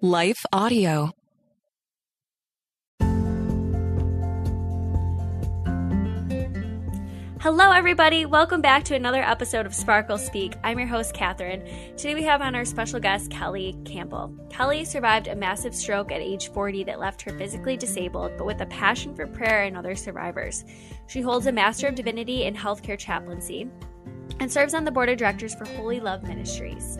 Life Audio. Hello, everybody. Welcome back to another episode of Sparkle Speak. I'm your host, Catherine. Today we have on our special guest, Kelly Campbell. Kelly survived a massive stroke at age 40 that left her physically disabled, but with a passion for prayer and other survivors. She holds a Master of Divinity in Healthcare Chaplaincy and serves on the board of directors for Wholly Loved Ministries.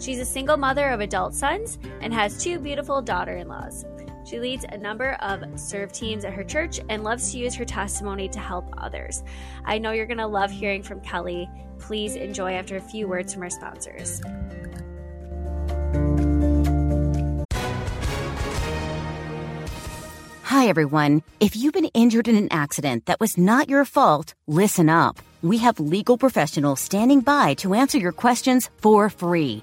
She's a single mother of adult sons and has two beautiful daughter in laws. She leads a number of serve teams at her church and loves to use her testimony to help others. I know you're going to love hearing from Kelly. Please enjoy after a few words from our sponsors. Hi, everyone. If you've been injured in an accident that was not your fault, listen up. We have legal professionals standing by to answer your questions for free.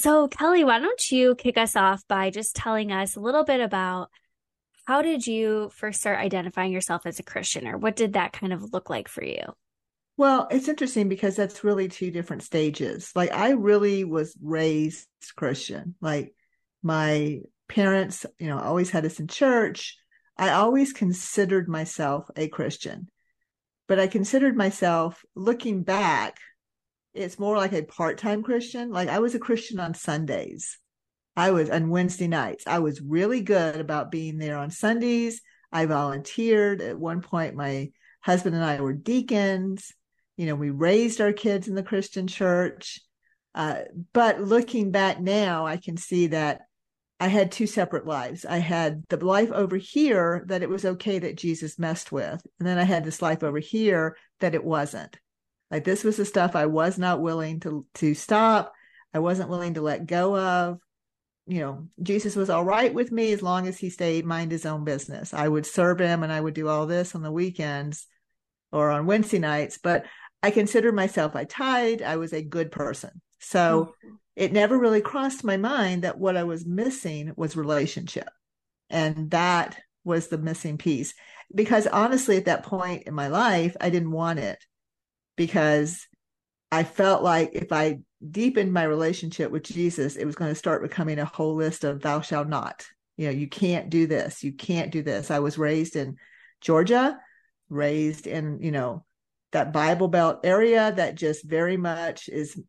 So, Kelly, why don't you kick us off by just telling us a little bit about how did you first start identifying yourself as a Christian, or what did that kind of look like for you? Well, it's interesting because that's really two different stages. Like, I really was raised Christian. Like, my parents, you know, always had us in church. I always considered myself a Christian, but I considered myself looking back, it's more like a part time Christian. Like, I was a Christian on Sundays. I was on Wednesday nights. I was really good about being there on Sundays. I volunteered. At one point, my husband and I were deacons. You know, we raised our kids in the Christian church. Uh, but looking back now, I can see that I had two separate lives. I had the life over here that it was okay that Jesus messed with. And then I had this life over here that it wasn't. Like this was the stuff I was not willing to to stop. I wasn't willing to let go of you know, Jesus was all right with me as long as he stayed mind his own business. I would serve him and I would do all this on the weekends or on Wednesday nights, but I considered myself I tied, I was a good person. So mm-hmm. it never really crossed my mind that what I was missing was relationship. And that was the missing piece. Because honestly, at that point in my life, I didn't want it because I felt like if I deepened my relationship with Jesus, it was going to start becoming a whole list of thou shalt not. You know, you can't do this, you can't do this. I was raised in Georgia, raised in, you know, that Bible Belt area that just very much is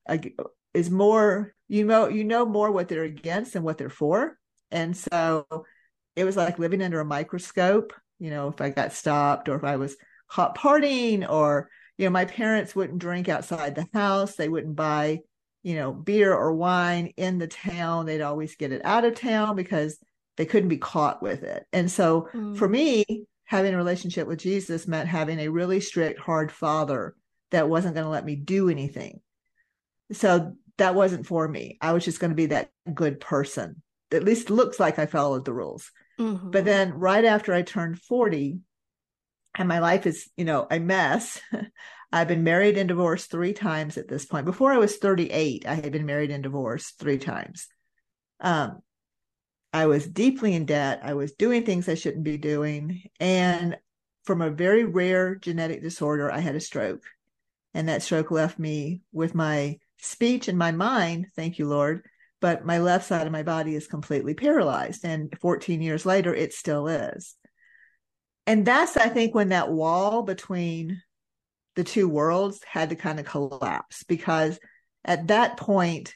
is more you know you know more what they're against and what they're for. And so it was like living under a microscope, you know, if I got stopped or if I was caught partying or you know, my parents wouldn't drink outside the house. They wouldn't buy you know, beer or wine in the town. They'd always get it out of town because they couldn't be caught with it. And so mm. for me, having a relationship with Jesus meant having a really strict, hard father that wasn't going to let me do anything. So that wasn't for me. I was just going to be that good person. At least looks like I followed the rules. Mm-hmm. But then right after I turned 40, and my life is, you know, a mess. I've been married and divorced three times at this point. Before I was 38, I had been married and divorced three times. Um, I was deeply in debt. I was doing things I shouldn't be doing. And from a very rare genetic disorder, I had a stroke. And that stroke left me with my speech and my mind, thank you, Lord, but my left side of my body is completely paralyzed. And 14 years later, it still is. And that's, I think, when that wall between the two worlds had to kind of collapse because at that point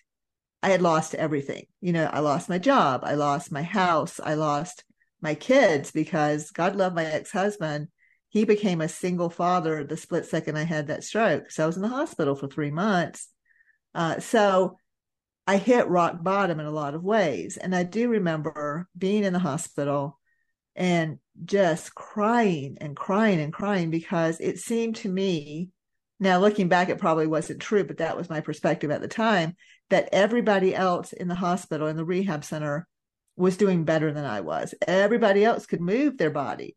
I had lost everything. You know, I lost my job, I lost my house, I lost my kids because God loved my ex-husband. He became a single father the split second I had that stroke. So I was in the hospital for three months. Uh, so I hit rock bottom in a lot of ways. And I do remember being in the hospital and just crying and crying and crying because it seemed to me, now looking back, it probably wasn't true, but that was my perspective at the time, that everybody else in the hospital, in the rehab center, was doing better than I was. Everybody else could move their body.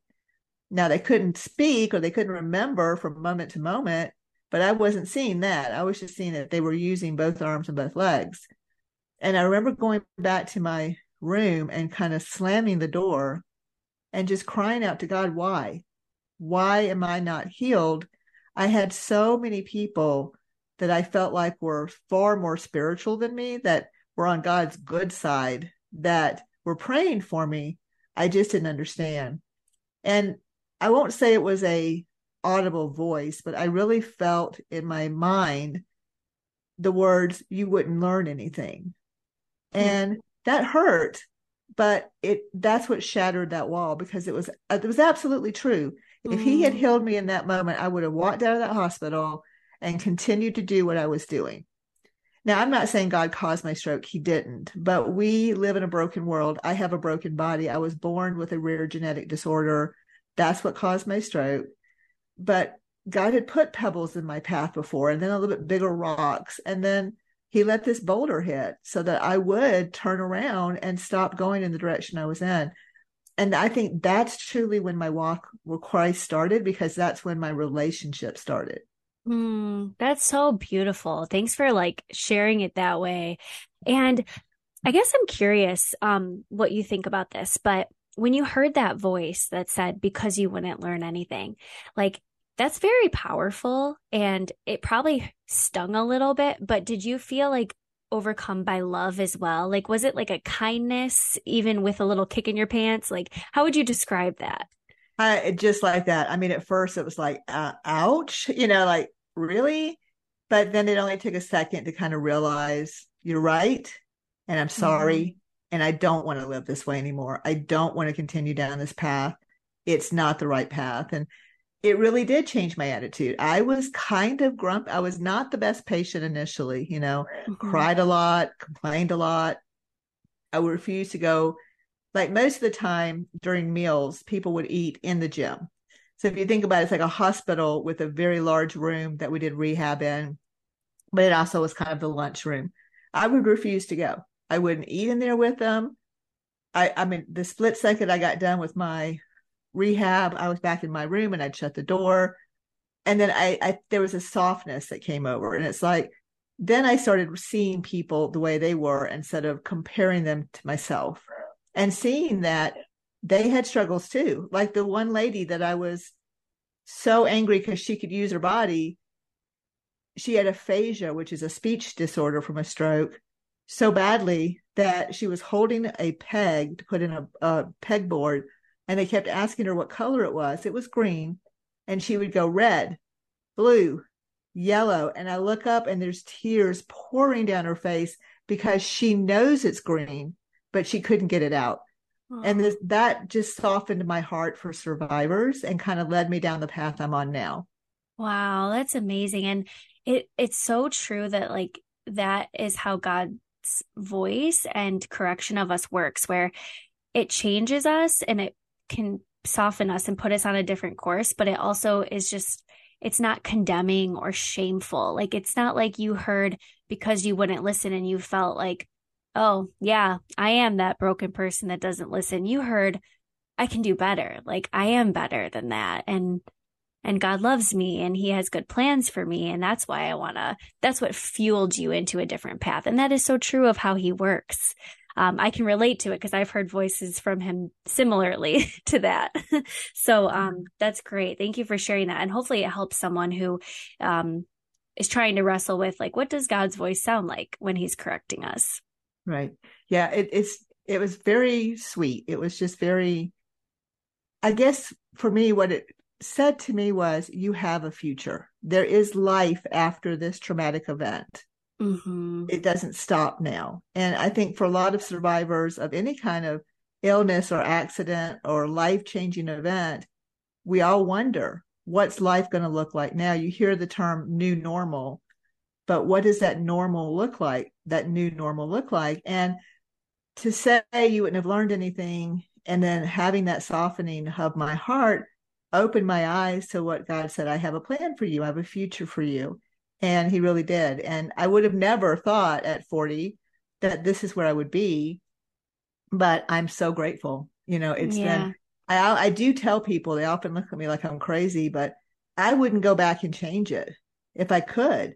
Now they couldn't speak or they couldn't remember from moment to moment, but I wasn't seeing that. I was just seeing that they were using both arms and both legs. And I remember going back to my room and kind of slamming the door and just crying out to God, why? Why am I not healed? I had so many people that I felt like were far more spiritual than me, that were on God's good side, that were praying for me. I just didn't understand. And I won't say it was a audible voice, but I really felt in my mind the words, you wouldn't learn anything. Hmm. And that hurt, but it that's what shattered that wall because it was it was absolutely true. If he had hmm. healed me in that moment, I would have walked out of that hospital and continued to do what I was doing. Now, I'm not saying God caused my stroke. He didn't. But we live in a broken world. I have a broken body. I was born with a rare genetic disorder. That's what caused my stroke. But God had put pebbles in my path before and then a little bit bigger rocks. And then he let this boulder hit so that I would turn around and stop going in the direction I was in. And I think that's truly when my walk with Christ started because that's when my relationship started. Mm, that's so beautiful. Thanks for like sharing it that way. And I guess I'm curious um what you think about this, but when you heard that voice that said because you wouldn't learn anything, like that's very powerful and it probably stung a little bit, but did you feel like overcome by love as well? Like was it like a kindness even with a little kick in your pants? Like how would you describe that? I just like that. I mean, at first it was like, uh, ouch, you know, like really? But then it only took a second to kind of realize you're right. And I'm sorry. Mm-hmm. And I don't want to live this way anymore. I don't want to continue down this path. It's not the right path. And it really did change my attitude. I was kind of grump. I was not the best patient initially, you know, mm-hmm. cried a lot, complained a lot. I would refuse to go. Like most of the time during meals, people would eat in the gym. So if you think about it, it's like a hospital with a very large room that we did rehab in, but it also was kind of the lunch room. I would refuse to go. I wouldn't eat in there with them. I, I mean, the split second I got done with my rehab, I was back in my room and I'd shut the door. And then I, I there was a softness that came over. And it's like, then I started seeing people the way they were instead of comparing them to myself and seeing that they had struggles too. Like the one lady that I was so angry because she could use her body. She had aphasia, which is a speech disorder from a stroke, so badly that she was holding a peg to put in a, a pegboard, and they kept asking her what color it was. It was green, and she would go red, blue, yellow. And I look up, and there's tears pouring down her face because she knows it's green, but she couldn't get it out. And this, that just softened my heart for survivors and kind of led me down the path I'm on now. Wow, that's amazing. And it it's so true that like that is how God's voice and correction of us works where it changes us and it can soften us and put us on a different course, but it also is just it's not condemning or shameful. Like it's not like you heard because you wouldn't listen and you felt like oh, yeah, I am that broken person that doesn't listen. You heard I can do better. Like I am better than that. And and God loves me and he has good plans for me and that's why I want to that's what fueled you into a different path. And that is so true of how he works. Um, I can relate to it because I've heard voices from him similarly to that. so um, that's great. Thank you for sharing that. And hopefully it helps someone who um, is trying to wrestle with like, what does God's voice sound like when he's correcting us? Right. Yeah. It, it's, it was very sweet. It was just very, I guess for me, what it said to me was, you have a future. There is life after this traumatic event. Mm-hmm. It doesn't stop now. And I think for a lot of survivors of any kind of illness or accident or life changing event, we all wonder what's life going to look like now? You hear the term new normal. but what does that normal look like? That new normal look like? And to say you wouldn't have learned anything and then having that softening of my heart opened my eyes to what God said, I have a plan for you, I have a future for you. And he really did. And I would have never thought at 40 that this is where I would be. But I'm so grateful. You know, it's yeah. been, I, I do tell people, they often look at me like I'm crazy, but I wouldn't go back and change it if I could.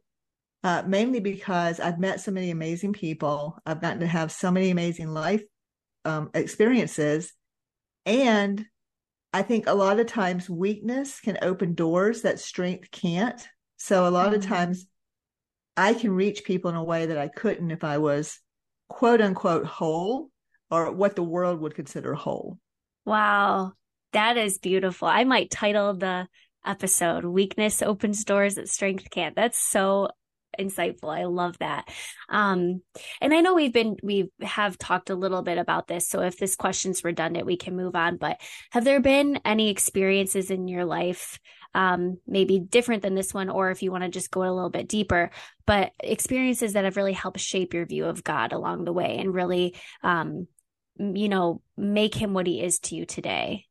Uh, mainly because I've met so many amazing people. I've gotten to have so many amazing life um, experiences. And I think a lot of times weakness can open doors that strength can't. So a lot mm-hmm. of times I can reach people in a way that I couldn't if I was quote unquote whole or what the world would consider whole. Wow. That is beautiful. I might title the episode Weakness Opens Doors That Strength Can't. That's so insightful. I love that. Um, and I know we've been, we have talked a little bit about this. So if this question's redundant, we can move on. But have there been any experiences in your life, um, maybe different than this one, or if you want to just go a little bit deeper, but experiences that have really helped shape your view of God along the way and really, um, you know, make him what he is to you today?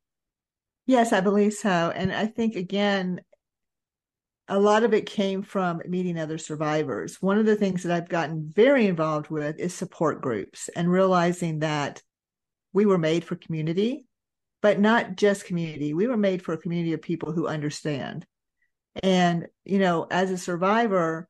Yes, I believe so. And I think, again, a lot of it came from meeting other survivors. One of the things that I've gotten very involved with is support groups and realizing that we were made for community, but not just community. We were made for a community of people who understand. And, you know, as a survivor,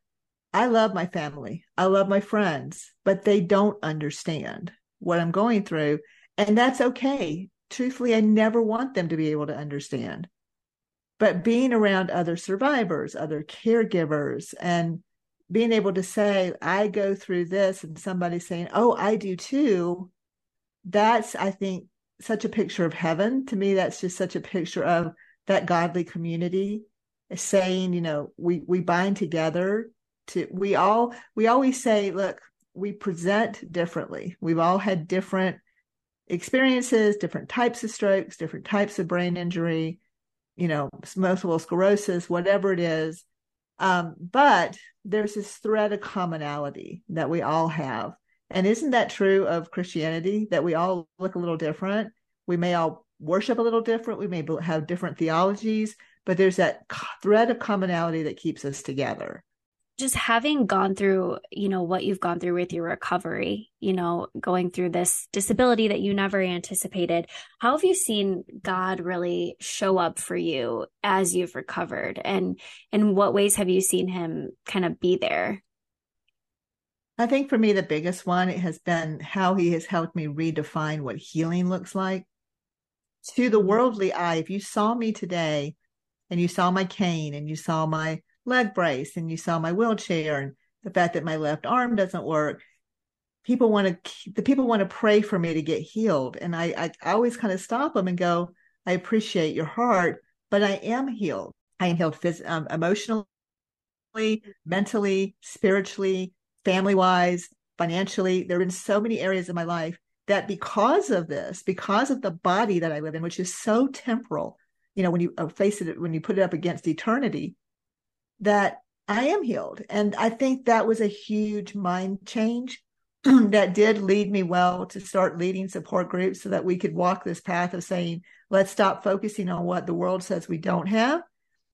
I love my family, I love my friends, but they don't understand what I'm going through. And that's okay. Truthfully, I never want them to be able to understand but being around other survivors, other caregivers, and being able to say, I go through this, and somebody saying, Oh, I do too. That's, I think, such a picture of heaven. To me, that's just such a picture of that godly community saying, you know, we we bind together to we all we always say, look, we present differently. We've all had different experiences, different types of strokes, different types of brain injury you know, multiple sclerosis, whatever it is. Um, but there's this thread of commonality that we all have. And isn't that true of Christianity that we all look a little different? We may all worship a little different. We may have different theologies, but there's that thread of commonality that keeps us together just having gone through, you know, what you've gone through with your recovery, you know, going through this disability that you never anticipated, how have you seen God really show up for you as you've recovered? And in what ways have you seen him kind of be there? I think for me, the biggest one it has been how he has helped me redefine what healing looks like. To the worldly eye, if you saw me today and you saw my cane and you saw my leg brace and you saw my wheelchair and the fact that my left arm doesn't work people want to the people want to pray for me to get healed and I, I, always kind of stop them and go i appreciate your heart but i am healed i am healed phys- um, emotionally mentally spiritually family wise financially there have been so many areas of my life that because of this because of the body that i live in which is so temporal you know when you uh, face it when you put it up against eternity that I am healed. And I think that was a huge mind change that did lead me well to start leading support groups so that we could walk this path of saying, let's stop focusing on what the world says we don't have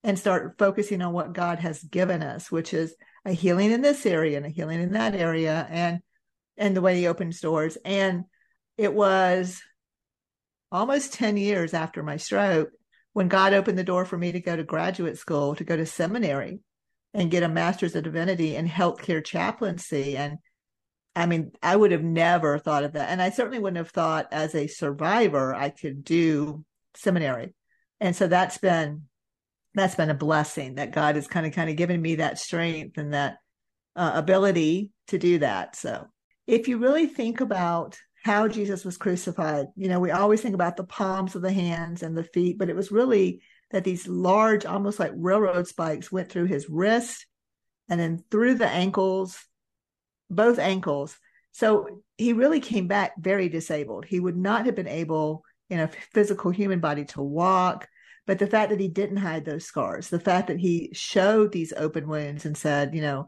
and start focusing on what God has given us, which is a healing in this area and a healing in that area and and the way he opens doors. And it was almost 10 years after my stroke when God opened the door for me to go to graduate school, to go to seminary and get a master's of divinity in healthcare chaplaincy. And I mean, I would have never thought of that. And I certainly wouldn't have thought as a survivor I could do seminary. And so that's been that's been a blessing that God has kind of kind of given me that strength and that uh, ability to do that. So if you really think about how Jesus was crucified. You know, we always think about the palms of the hands and the feet, but it was really that these large, almost like railroad spikes, went through his wrist and then through the ankles, both ankles. So he really came back very disabled. He would not have been able in a physical human body to walk. But the fact that he didn't hide those scars, the fact that he showed these open wounds and said, you know,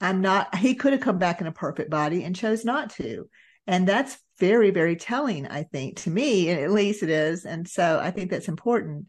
I'm not, he could have come back in a perfect body and chose not to. And that's very, very telling, I think, to me, at least it is. And so I think that's important.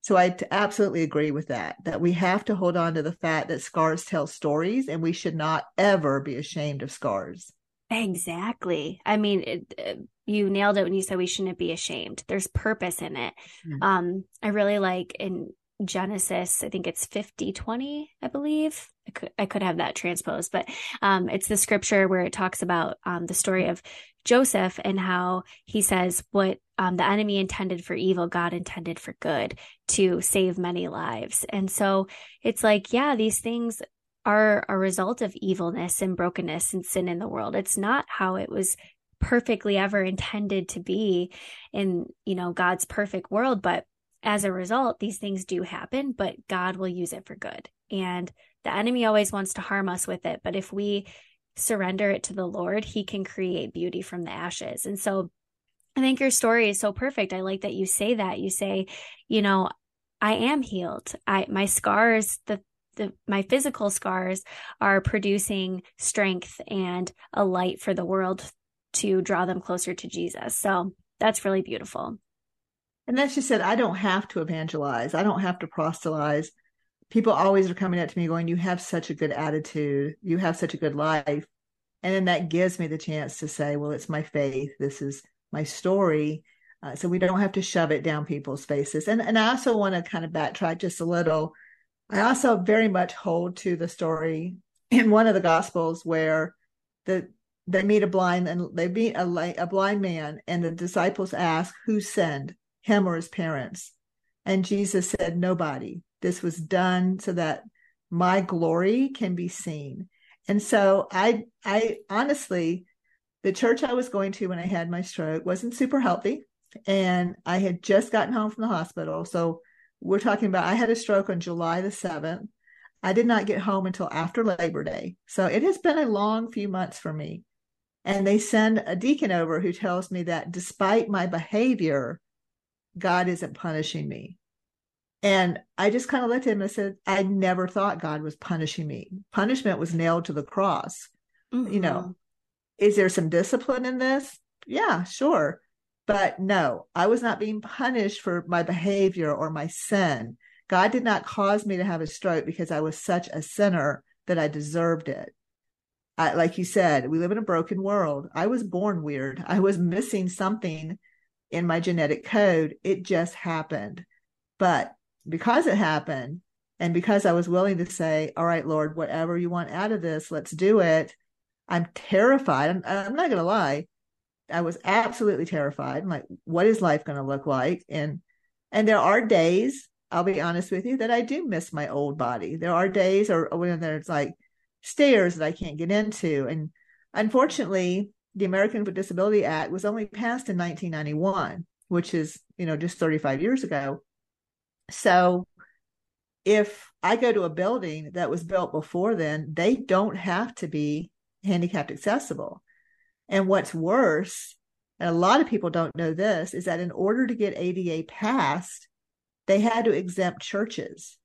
So I absolutely agree with that, that we have to hold on to the fact that scars tell stories and we should not ever be ashamed of scars. Exactly. I mean, it, you nailed it when you said we shouldn't be ashamed. There's purpose in it. Mm-hmm. Um, I really like in Genesis, I think it's 50 20, I believe. I could, I could have that transposed, but um, it's the scripture where it talks about um, the story of Joseph and how he says what um, the enemy intended for evil, God intended for good to save many lives. And so it's like, yeah, these things are a result of evilness and brokenness and sin in the world. It's not how it was perfectly ever intended to be in, you know, God's perfect world, but as a result, these things do happen, but God will use it for good. And the enemy always wants to harm us with it. But if we surrender it to the Lord, he can create beauty from the ashes. And so I think your story is so perfect. I like that you say that. You say, you know, I am healed. I my scars, the the my physical scars are producing strength and a light for the world to draw them closer to Jesus. So that's really beautiful. And then she said, I don't have to evangelize. I don't have to proselytize. People always are coming up to me going, You have such a good attitude. You have such a good life. And then that gives me the chance to say, Well, it's my faith. This is my story. Uh, so we don't have to shove it down people's faces. And, and I also want to kind of backtrack just a little. I also very much hold to the story in one of the Gospels where the they meet a blind and they meet a, a blind man, and the disciples ask, Who sinned? him or his parents. And Jesus said, Nobody. This was done so that my glory can be seen. And so I I honestly, the church I was going to when I had my stroke wasn't super healthy. And I had just gotten home from the hospital. So we're talking about I had a stroke on July the 7th. I did not get home until after Labor Day. So it has been a long few months for me. And they send a deacon over who tells me that despite my behavior, God isn't punishing me. And I just kind of looked at him and said, I never thought God was punishing me. Punishment was nailed to the cross. Mm-hmm. You know, mm-hmm. is there some discipline in this? Yeah, sure. But no, I was not being punished for my behavior or my sin. God did not cause me to have a stroke because I was such a sinner that I deserved it. I, like you said, we live in a broken world. I was born weird. I was missing something in my genetic code. It just happened. But because it happened, and because I was willing to say, All right, Lord, whatever you want out of this, let's do it. I'm terrified. I'm, I'm not going to lie. I was absolutely terrified. I'm like, what is life going to look like? And and there are days, I'll be honest with you, that I do miss my old body. There are days or when there's like stairs that I can't get into. And unfortunately, the American with Disability Act was only passed in 1991, which is, you know, just 35 years ago. So if I go to a building that was built before then, they don't have to be handicapped accessible. And what's worse, and a lot of people don't know this, is that in order to get ADA passed, they had to exempt churches.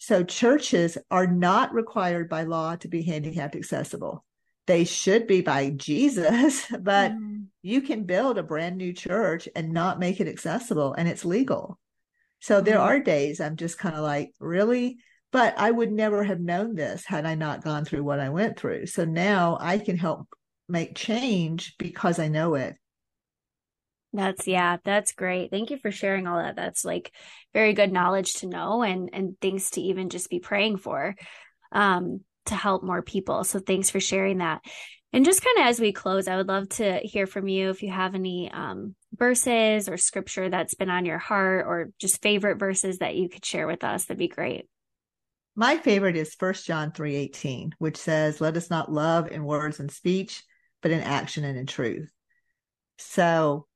So churches are not required by law to be handicapped accessible they should be by Jesus, but mm. you can build a brand new church and not make it accessible and it's legal. So mm. there are days I'm just kind of like, really? But I would never have known this had I not gone through what I went through. So now I can help make change because I know it. That's yeah, that's great. Thank you for sharing all that. That's like very good knowledge to know and and things to even just be praying for. Um to help more people. So thanks for sharing that. And just kind of as we close, I would love to hear from you if you have any um, verses or scripture that's been on your heart or just favorite verses that you could share with us. That'd be great. My favorite is First John 3:18, which says, "Let us not love in words and speech, but in action and in truth." So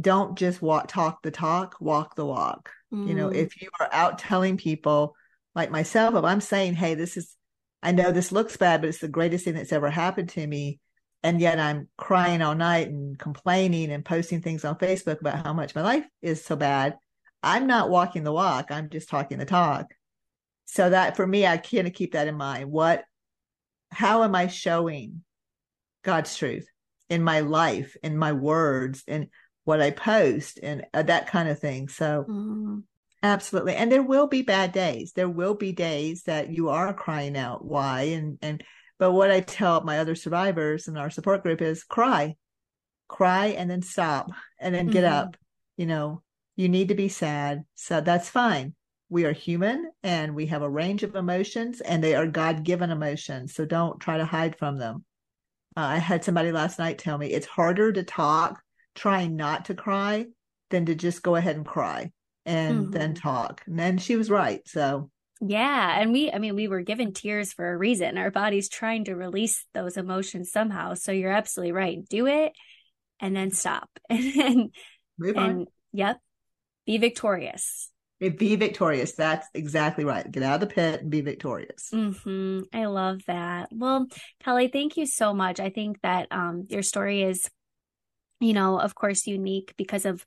don't just walk talk the talk, walk the walk. Mm. You know, mm. if you are out telling people like myself, if I'm saying, "Hey, this is I know this looks bad, but it's the greatest thing that's ever happened to me. And yet I'm crying all night and complaining and posting things on Facebook about how much my life is so bad. I'm not walking the walk. I'm just talking the talk. So that for me, I kind of keep that in mind. What, how am I showing God's truth in my life, in my words, in what I post, and uh, that kind of thing. So, mm-hmm. absolutely. And there will be bad days. There will be days that you are crying out, why? And, and, but what I tell my other survivors in our support group is cry, cry, and then stop, and then get mm-hmm. up. You know, you need to be sad. So that's fine. We are human and we have a range of emotions, and they are God given emotions. So don't try to hide from them. Uh, I had somebody last night tell me it's harder to talk trying not to cry than to just go ahead and cry and mm-hmm. then talk. And then she was right. So yeah. And we, I mean, we were given tears for a reason. Our body's trying to release those emotions somehow. So you're absolutely right. Do it and then stop. and, then Move on. yep. Be victorious. Be victorious. That's exactly right. Get out of the pit and be victorious. Mm-hmm. I love that. Well, Kelly, thank you so much. I think that um, your story is, you know, of course, unique because of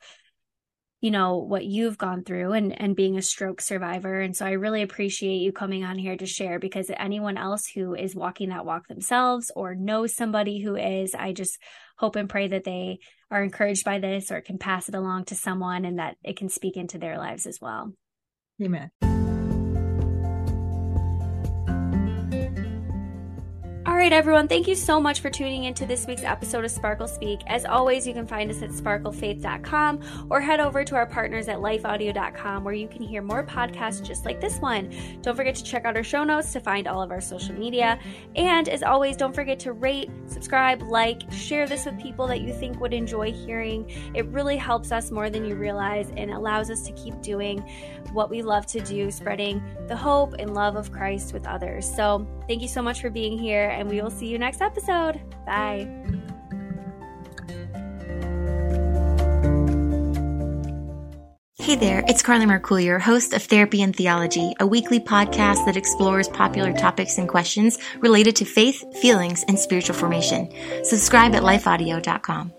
you know what you've gone through and and being a stroke survivor. And so i really appreciate you coming on here to share because anyone else who is walking that walk themselves or knows somebody who is i just hope and pray that they are encouraged by this or can pass it along to someone and that it can speak into their lives as well. Amen All right, everyone, thank you so much for tuning into this week's episode of Sparkle Speak. As always, you can find us at sparklefaith.com or head over to our partners at lifeaudio.com where you can hear more podcasts just like this one. Don't forget to check out our show notes to find all of our social media. And as always, don't forget to rate, subscribe, like, share this with people that you think would enjoy hearing. It really helps us more than you realize and allows us to keep doing what we love to do, spreading the hope and love of Christ with others. So, thank you so much for being here, and we will see you next episode. Bye. Hey there, it's Carly Mercourier, host of Therapy and Theology, a weekly podcast that explores popular topics and questions related to faith, feelings, and spiritual formation. Subscribe at lifeaudio.com.